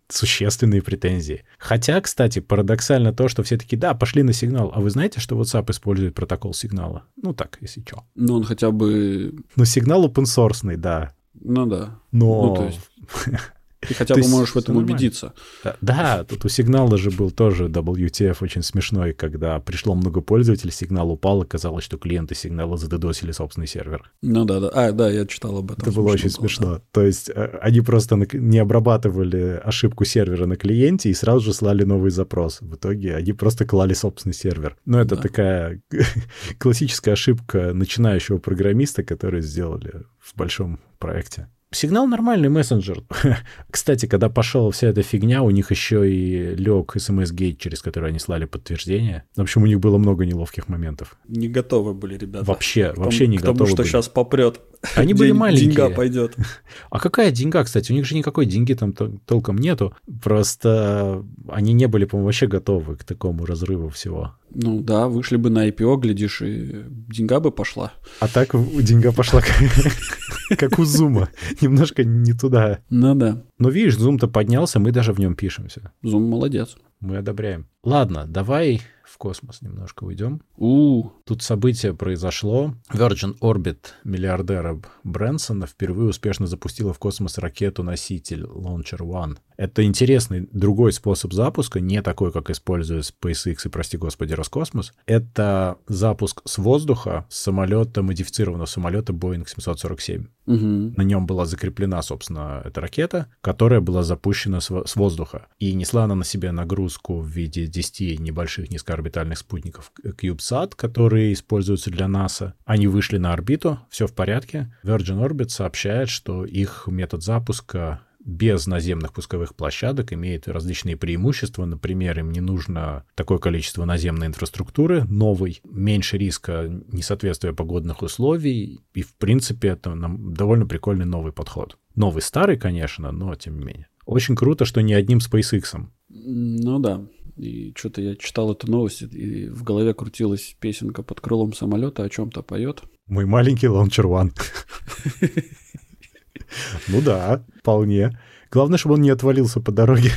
Существенные претензии. Хотя, кстати, парадоксально то, что все таки да, пошли на сигнал. А вы знаете, что WhatsApp использует протокол сигнала? Ну так, если что. Ну, он хотя бы... Ну, сигнал open source, да. Ну да. Но... Ну, то есть- Ты хотя бы можешь в этом нормально. убедиться. Да, тут у сигнала же был тоже WTF очень смешной, когда пришло много пользователей, сигнал упал, и казалось, что клиенты сигнала задедосили собственный сервер. Ну да, да. А, да, я читал об этом. Это было очень было, смешно. То есть э, они просто не обрабатывали ошибку сервера на клиенте и сразу же слали новый запрос. В итоге они просто клали собственный сервер. Ну, это Да. такая классическая ошибка начинающего программиста, который сделали в большом проекте. Сигнал нормальный мессенджер. Кстати, когда пошла вся эта фигня, у них еще и лег смс-гейт, через который они слали подтверждение. В общем, у них было много неловких моментов. Не готовы были ребята. Вообще, к тому- вообще не готовы что были. сейчас попрет. Они были маленькие. Деньга пойдет. А какая деньга, кстати? У них же никакой деньги там толком нету. Просто они не были, по-моему, вообще готовы к такому разрыву всего. Ну да, вышли бы на IPO, глядишь, и деньга бы пошла. А так деньга пошла как у Зума. Немножко не туда. Ну да. Но видишь, Зум-то поднялся, мы даже в нем пишемся. Зум молодец. Мы одобряем. Ладно, давай в космос немножко уйдем. У, Тут событие произошло. Virgin Orbit миллиардера Брэнсона впервые успешно запустила в космос ракету-носитель Launcher One. Это интересный другой способ запуска, не такой, как используя SpaceX и, прости господи, Роскосмос. Это запуск с воздуха с самолета, модифицированного самолета Boeing 747. угу. На нем была закреплена, собственно, эта ракета, которая была запущена с, во- с воздуха. И несла она на себе нагрузку в виде 10 небольших низкоорбитальных спутников CubeSat, которые используются для НАСА. Они вышли на орбиту, все в порядке. Virgin Orbit сообщает, что их метод запуска без наземных пусковых площадок имеет различные преимущества. Например, им не нужно такое количество наземной инфраструктуры новой, меньше риска несоответствия погодных условий. И, в принципе, это довольно прикольный новый подход. Новый старый, конечно, но тем не менее. Очень круто, что не одним SpaceX. Ну да. И что-то я читал эту новость, и в голове крутилась песенка под крылом самолета, о чем-то поет. Мой маленький Launcher One. Ну да, вполне. Главное, чтобы он не отвалился по дороге.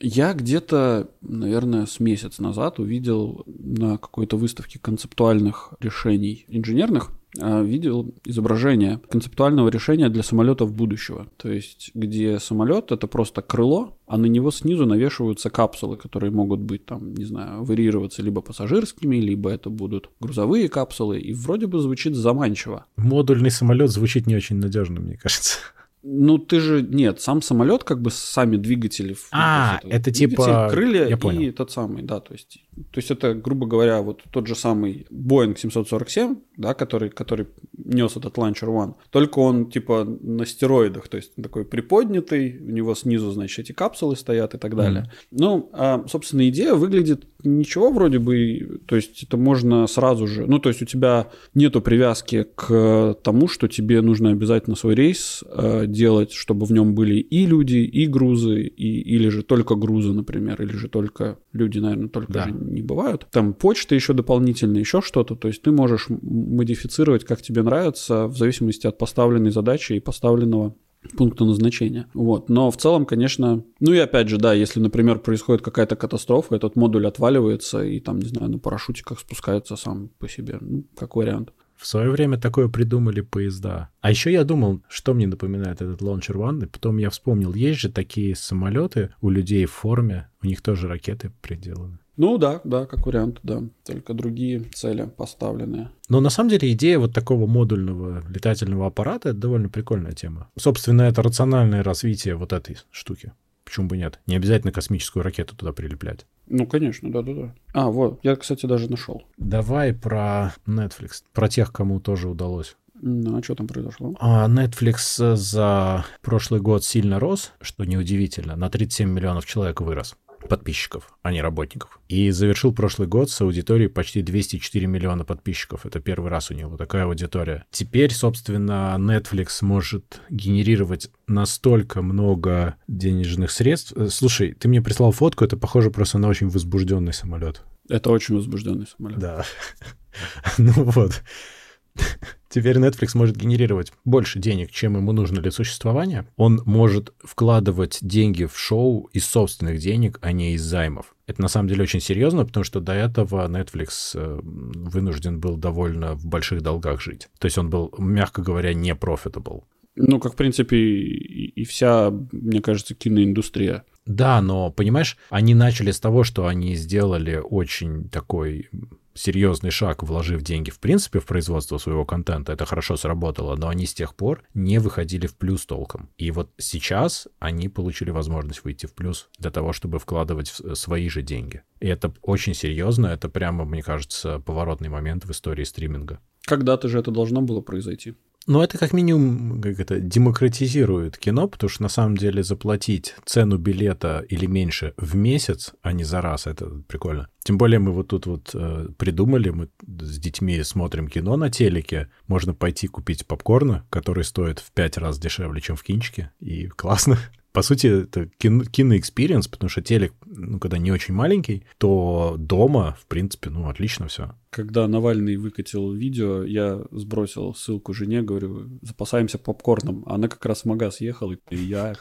Я где-то, наверное, с месяц назад увидел на какой-то выставке концептуальных решений инженерных, видел изображение концептуального решения для самолетов будущего. То есть, где самолет это просто крыло, а на него снизу навешиваются капсулы, которые могут быть там, не знаю, варьироваться либо пассажирскими, либо это будут грузовые капсулы, и вроде бы звучит заманчиво. Модульный самолет звучит не очень надежно, мне кажется. Ну, ты же, нет, сам самолет, как бы сами двигатели. А, то есть это двигатель, типа- крылья я и понял. тот самый, да, то есть, то есть это, грубо говоря, вот тот же самый Boeing 747, да, который, который нес этот Launcher One, только он типа на стероидах, то есть такой приподнятый, у него снизу, значит, эти капсулы стоят и так далее. Ну, а, собственно, идея выглядит ничего вроде бы, то есть это можно сразу же, ну, то есть у тебя нету привязки к тому, что тебе нужно обязательно свой рейс э, делать, чтобы в нем были и люди, и грузы, и, или же только грузы, например, или же только люди, наверное, только Да. же не бывают. Там почта еще дополнительно, еще что-то, то есть ты можешь модифицировать, как тебе нравится, в зависимости от поставленной задачи и поставленного пункта назначения. Вот. Но в целом, конечно, ну и опять же, да, если, например, происходит какая-то катастрофа, этот модуль отваливается и там, не знаю, на парашютиках спускается сам по себе. Ну, как вариант. В свое время такое придумали поезда. А еще я думал, что мне напоминает этот One, и потом я вспомнил, есть же такие самолеты у людей в форме, у них тоже ракеты приделаны. Ну да, да, как вариант, да. Только другие цели поставленные. Но на самом деле идея вот такого модульного летательного аппарата — это довольно прикольная тема. Собственно, это рациональное развитие вот этой штуки. Почему бы нет? Не обязательно космическую ракету туда прилеплять. Ну, конечно, да-да-да. А, вот, я, кстати, даже нашел. Давай про Netflix, про тех, кому тоже удалось. Ну, а что там произошло? А Netflix за прошлый год сильно рос, что неудивительно, на 37 миллионов человек вырос подписчиков, а не работников. И завершил прошлый год с аудиторией почти 204 миллиона подписчиков. Это первый раз у него такая аудитория. Теперь, собственно, Netflix может генерировать настолько много денежных средств. Э, Слушай, ты мне прислал фотку, это похоже просто на очень возбужденный самолет. Это очень возбужденный самолет. Да. Ну вот. Теперь Netflix может генерировать больше денег, чем ему нужно для существования. Он может вкладывать деньги в шоу из собственных денег, а не из займов. Это на самом деле очень серьезно, потому что до этого Netflix э, вынужден был довольно в больших долгах жить. То есть он был, мягко говоря, не profitable. Ну, как, в принципе, и, и вся, мне кажется, киноиндустрия. Да, но, понимаешь, они начали с того, что они сделали очень такой серьезный шаг, вложив деньги в принципе в производство своего контента. Это хорошо сработало, но они с тех пор не выходили в плюс толком. И вот сейчас они получили возможность выйти в плюс для того, чтобы вкладывать в свои же деньги. И это очень серьезно, это прямо, мне кажется, поворотный момент в истории стриминга. Когда-то же это должно было произойти. Ну, это как минимум как это, демократизирует кино, потому что на самом деле заплатить цену билета или меньше в месяц, а не за раз, это прикольно. Тем более мы вот тут вот э, придумали, мы с детьми смотрим кино на телеке, можно пойти купить попкорна, который стоит в пять раз дешевле, чем в кинчике, и классно по сути, это кино, кино experience, потому что телек, ну, когда не очень маленький, то дома, в принципе, ну, отлично все. Когда Навальный выкатил видео, я сбросил ссылку жене, говорю, запасаемся попкорном. Она как раз в магаз ехала, и я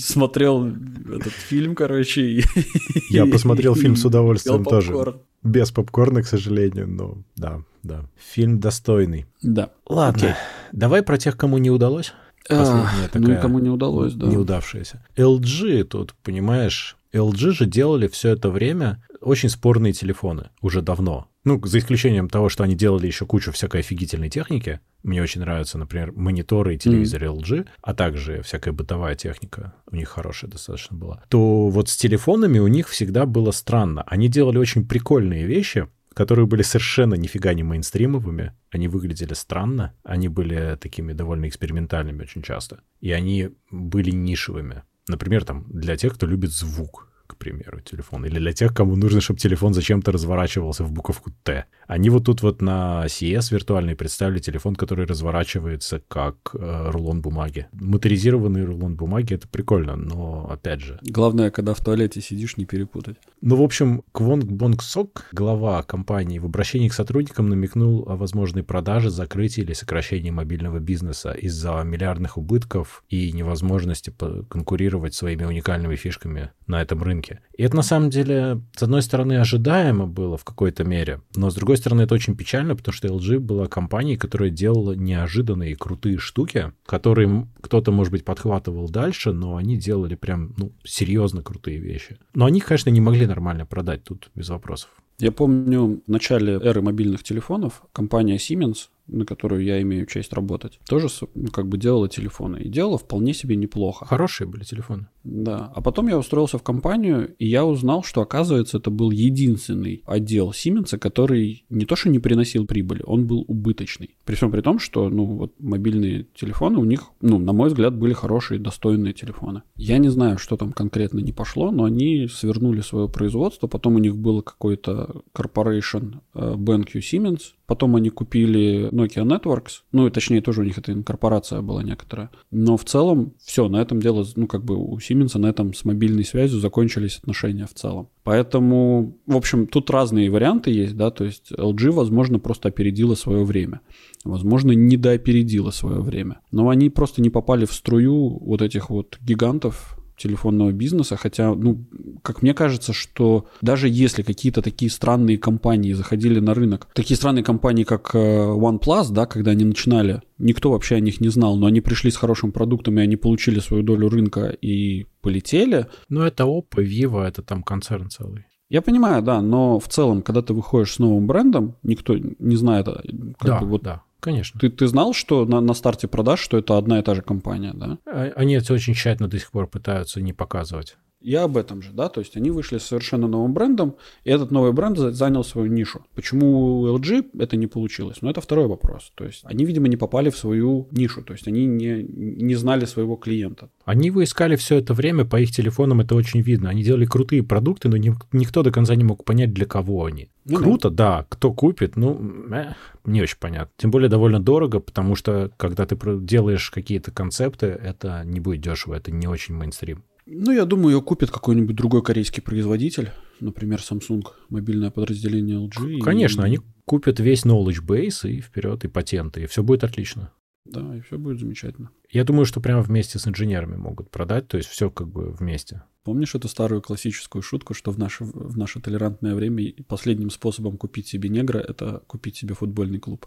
смотрел этот фильм, короче. Я посмотрел фильм с удовольствием тоже. Без попкорна, к сожалению, но да, да. Фильм достойный. Да. Ладно, давай про тех, кому не удалось. Последняя такая... Ну, никому не удалось, да. Неудавшаяся. LG тут, понимаешь, LG же делали все это время очень спорные телефоны уже давно. Ну, за исключением того, что они делали еще кучу всякой офигительной техники. Мне очень нравятся, например, мониторы и телевизоры mm. LG, а также всякая бытовая техника. У них хорошая достаточно была. То вот с телефонами у них всегда было странно. Они делали очень прикольные вещи, которые были совершенно нифига не мейнстримовыми. Они выглядели странно, они были такими довольно экспериментальными очень часто. И они были нишевыми. Например, там, для тех, кто любит звук к примеру, телефон. Или для тех, кому нужно, чтобы телефон зачем-то разворачивался в буковку Т. Они вот тут вот на CES виртуальный представили телефон, который разворачивается как э, рулон бумаги. Моторизированный рулон бумаги — это прикольно, но опять же... Главное, когда в туалете сидишь, не перепутать. Ну, в общем, Квонг Бонг Сок, глава компании, в обращении к сотрудникам намекнул о возможной продаже, закрытии или сокращении мобильного бизнеса из-за миллиардных убытков и невозможности конкурировать своими уникальными фишками на этом рынке рынке. И это на самом деле, с одной стороны, ожидаемо было в какой-то мере, но с другой стороны, это очень печально, потому что LG была компанией, которая делала неожиданные крутые штуки, которые кто-то, может быть, подхватывал дальше, но они делали прям, ну, серьезно крутые вещи. Но они, конечно, не могли нормально продать тут без вопросов. Я помню, в начале эры мобильных телефонов компания Siemens на которую я имею честь работать, тоже ну, как бы делала телефоны. И делала вполне себе неплохо. Хорошие были телефоны. Да. А потом я устроился в компанию, и я узнал, что, оказывается, это был единственный отдел Siemens, который не то что не приносил прибыли, он был убыточный. При всем при том, что, ну, вот мобильные телефоны у них, ну, на мой взгляд, были хорошие, достойные телефоны. Я не знаю, что там конкретно не пошло, но они свернули свое производство, потом у них был какой-то corporation BenQ Siemens, потом они купили Nokia Networks, ну и точнее тоже у них эта инкорпорация была некоторая. Но в целом все, на этом дело, ну как бы у Siemens на этом с мобильной связью закончились отношения в целом. Поэтому, в общем, тут разные варианты есть, да, то есть LG, возможно, просто опередила свое время. Возможно, недоопередила свое время. Но они просто не попали в струю вот этих вот гигантов, телефонного бизнеса, хотя, ну, как мне кажется, что даже если какие-то такие странные компании заходили на рынок, такие странные компании, как э, OnePlus, да, когда они начинали, никто вообще о них не знал, но они пришли с хорошим продуктом, и они получили свою долю рынка и полетели. Ну, это Oppo, Vivo, это там концерн целый. Я понимаю, да, но в целом, когда ты выходишь с новым брендом, никто не знает, э, как да, бы вот да. Конечно. Ты, ты знал, что на, на старте продаж, что это одна и та же компания, да? А, они это очень тщательно до сих пор пытаются не показывать. Я об этом же, да, то есть они вышли с совершенно новым брендом, и этот новый бренд занял свою нишу. Почему у LG это не получилось? Ну, это второй вопрос. То есть они, видимо, не попали в свою нишу, то есть они не, не знали своего клиента. Они его искали все это время, по их телефонам это очень видно. Они делали крутые продукты, но никто до конца не мог понять, для кого они. Ну, Круто, да. да, кто купит, ну, э, не очень понятно. Тем более довольно дорого, потому что когда ты делаешь какие-то концепты, это не будет дешево, это не очень мейнстрим. Ну, я думаю, ее купит какой-нибудь другой корейский производитель, например, Samsung, мобильное подразделение LG. Конечно, и... они купят весь knowledge base и вперед, и патенты, и все будет отлично. Да, и все будет замечательно. Я думаю, что прямо вместе с инженерами могут продать, то есть все как бы вместе. Помнишь эту старую классическую шутку, что в наше, в наше толерантное время последним способом купить себе негра — это купить себе футбольный клуб?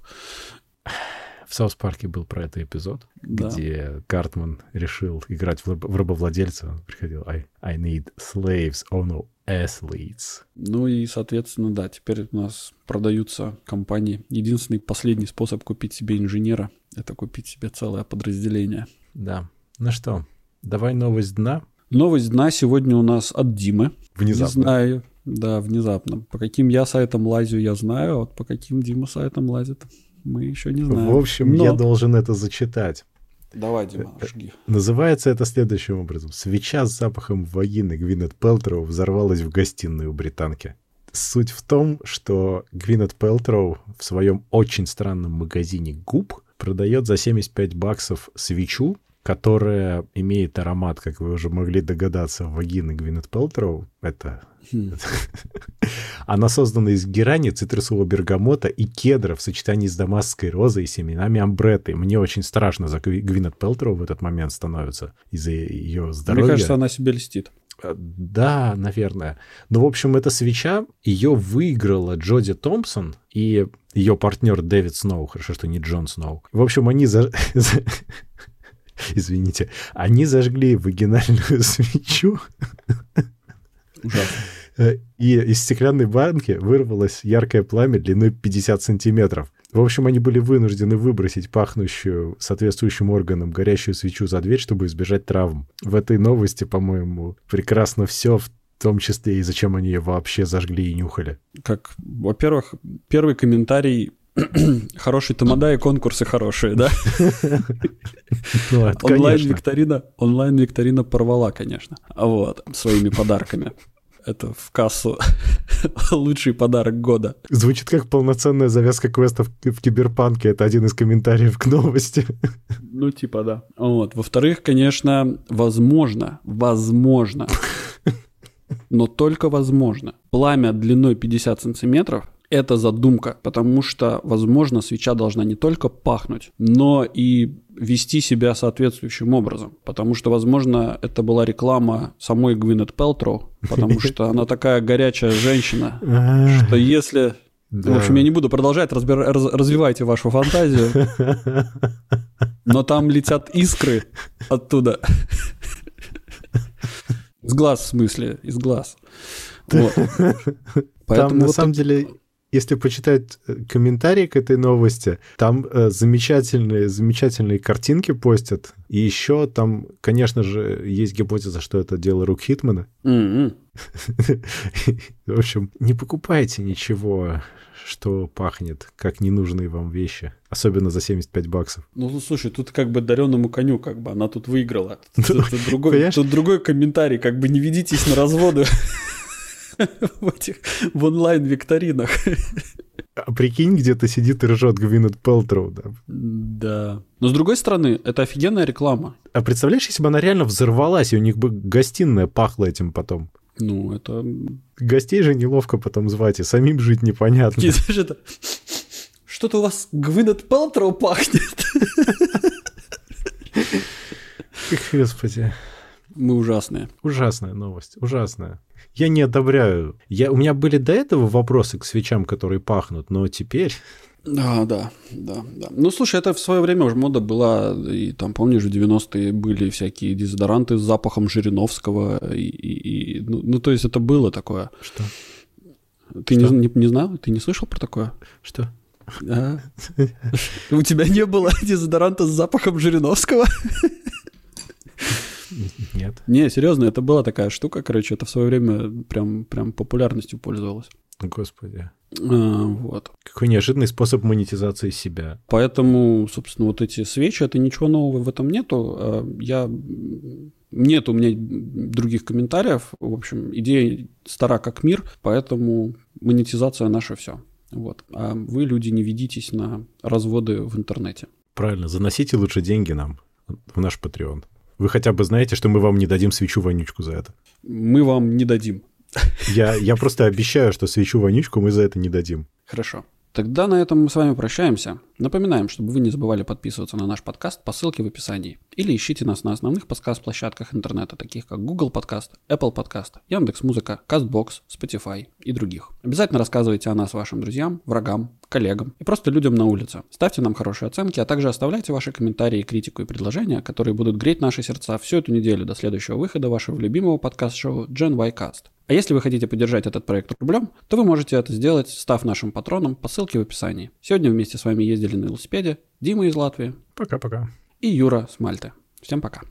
В South Парке был про это эпизод, да. где Картман решил играть в, в рабовладельца. Он приходил I, I need slaves, oh no, athletes. Ну и, соответственно, да, теперь у нас продаются компании. Единственный последний способ купить себе инженера — это купить себе целое подразделение. Да. Ну что, давай новость дна. Новость дна сегодня у нас от Димы. Внезапно. Не знаю. Да, внезапно. По каким я сайтам лазю, я знаю, а вот по каким Дима сайтам лазит, Мы еще не знаем. В общем, Но- я должен это зачитать. Давай, Дима, жги. Называется это следующим образом. Свеча с запахом вагины Гвинет Пелтроу взорвалась в гостиной у британки. Суть в том, что Гвинет Пелтроу в своем очень странном магазине губ продает за 75 баксов свечу, которая имеет аромат, как вы уже могли догадаться, вагины Гвинет Пелтроу. Это Хм. она создана из герани, цитрусового бергамота и кедра в сочетании с дамасской розой и семенами амбреты. Мне очень страшно за Гви- Гвинет Пелтроу в этот момент становится из-за ее здоровья. Мне кажется, она себе льстит. Э, Да, наверное. Но, в общем, эта свеча, ее выиграла Джоди Томпсон и ее партнер Дэвид Сноу. Хорошо, что не Джон Сноу. В общем, они... за- Извините. Они зажгли вагинальную свечу, Ужасно. Э, и из стеклянной банки вырвалось яркое пламя длиной 50 сантиметров. В общем, они были вынуждены выбросить пахнущую соответствующим органам горящую свечу за дверь, чтобы избежать травм. В этой новости, по-моему, прекрасно все, в том числе и зачем они ее вообще зажгли и нюхали. Как, во-первых, первый комментарий хороший тамада и конкурсы хорошие, да? Ну. Онлайн-викторина, онлайн-викторина порвала, конечно. Вот, своими подарками. Это в кассу лучший подарок года. Звучит как полноценная завязка квестов в Киберпанке. Это один из комментариев к новости. Ну, типа, да. Вот. Во-вторых, конечно, возможно, возможно, но только возможно, пламя длиной 50 сантиметров это задумка, потому что, возможно, свеча должна не только пахнуть, но и вести себя соответствующим образом. Потому что, возможно, это была реклама самой Гвинет Пелтроу, потому что она такая горячая женщина, что если... В общем, я не буду продолжать, развивайте вашу фантазию. Но там летят искры оттуда. Из глаз, в смысле, из глаз. Вот. Там, Поэтому на вот самом так- деле, если почитать э, комментарии к этой новости, там э, замечательные, замечательные картинки постят. И еще там, конечно же, есть гипотеза, что это дело рук Хитмана. М-м. В общем, не покупайте ничего, что пахнет, как ненужные вам вещи. Особенно за 75 баксов. Ну, ну, слушай, тут как бы дареному коню, как бы она тут выиграла. Ну, Тут, тут другой, понимаешь? тут другой комментарий, как бы не ведитесь на разводы в этих в онлайн-викторинах. А прикинь, где-то сидит и ржет Гвинет Пелтроу, да. Да. Но с другой стороны, это офигенная реклама. А представляешь, если бы она реально взорвалась, и у них бы гостиная пахла этим потом? Ну, это... Гостей же неловко потом звать, и самим жить непонятно. Что-то у вас Гвинет Пелтроу пахнет. Господи. Мы ужасные. Ужасная новость, ужасная. Я не одобряю. Я, у меня были до этого вопросы к свечам, которые пахнут, но теперь... Да, да, да, да. Ну, слушай, это в свое время уже мода была, и там, помнишь, в 90-е были всякие дезодоранты с запахом Жириновского, и, и- и- ну, ну, то есть это было такое. Что? Ты не, Что? не, не знал? Ты не слышал про такое? Что? А? У тебя не было дезодоранта с запахом Жириновского? Нет. Не, серьезно, это была такая штука, короче, это в свое время прям, прям популярностью пользовалось. Господи. А, вот. Какой неожиданный способ монетизации себя. Поэтому, собственно, вот эти свечи, это ничего нового в этом нету. А, Я... Нет у меня других комментариев. В общем, идея стара как мир, поэтому монетизация наша все. Вот. А вы, люди, не ведитесь на разводы в интернете. Правильно, заносите лучше деньги нам в наш Patreon. Вы хотя бы знаете, что мы вам не дадим свечу-вонючку за это. Мы вам не дадим. Я, я просто обещаю, что свечу-вонючку мы за это не дадим. Хорошо. Тогда на этом мы с вами прощаемся. Напоминаем, чтобы вы не забывали подписываться на наш подкаст по ссылке в описании. Или ищите нас на основных подкаст-площадках интернета, таких как Google Подкаст, Apple Подкаст, Яндекс.Музыка, Castbox, Spotify и других. Обязательно рассказывайте о нас вашим друзьям, врагам, коллегам и просто людям на улице. Ставьте нам хорошие оценки, а также оставляйте ваши комментарии, критику и предложения, которые будут греть наши сердца всю эту неделю до следующего выхода вашего любимого подкаст-шоу Gen Y Cast. А если вы хотите поддержать этот проект рублем, то вы можете это сделать, став нашим патроном по ссылке в описании. Сегодня вместе с вами ездили на велосипеде Дима из Латвии Пока-пока. и Юра с Мальты. Всем пока.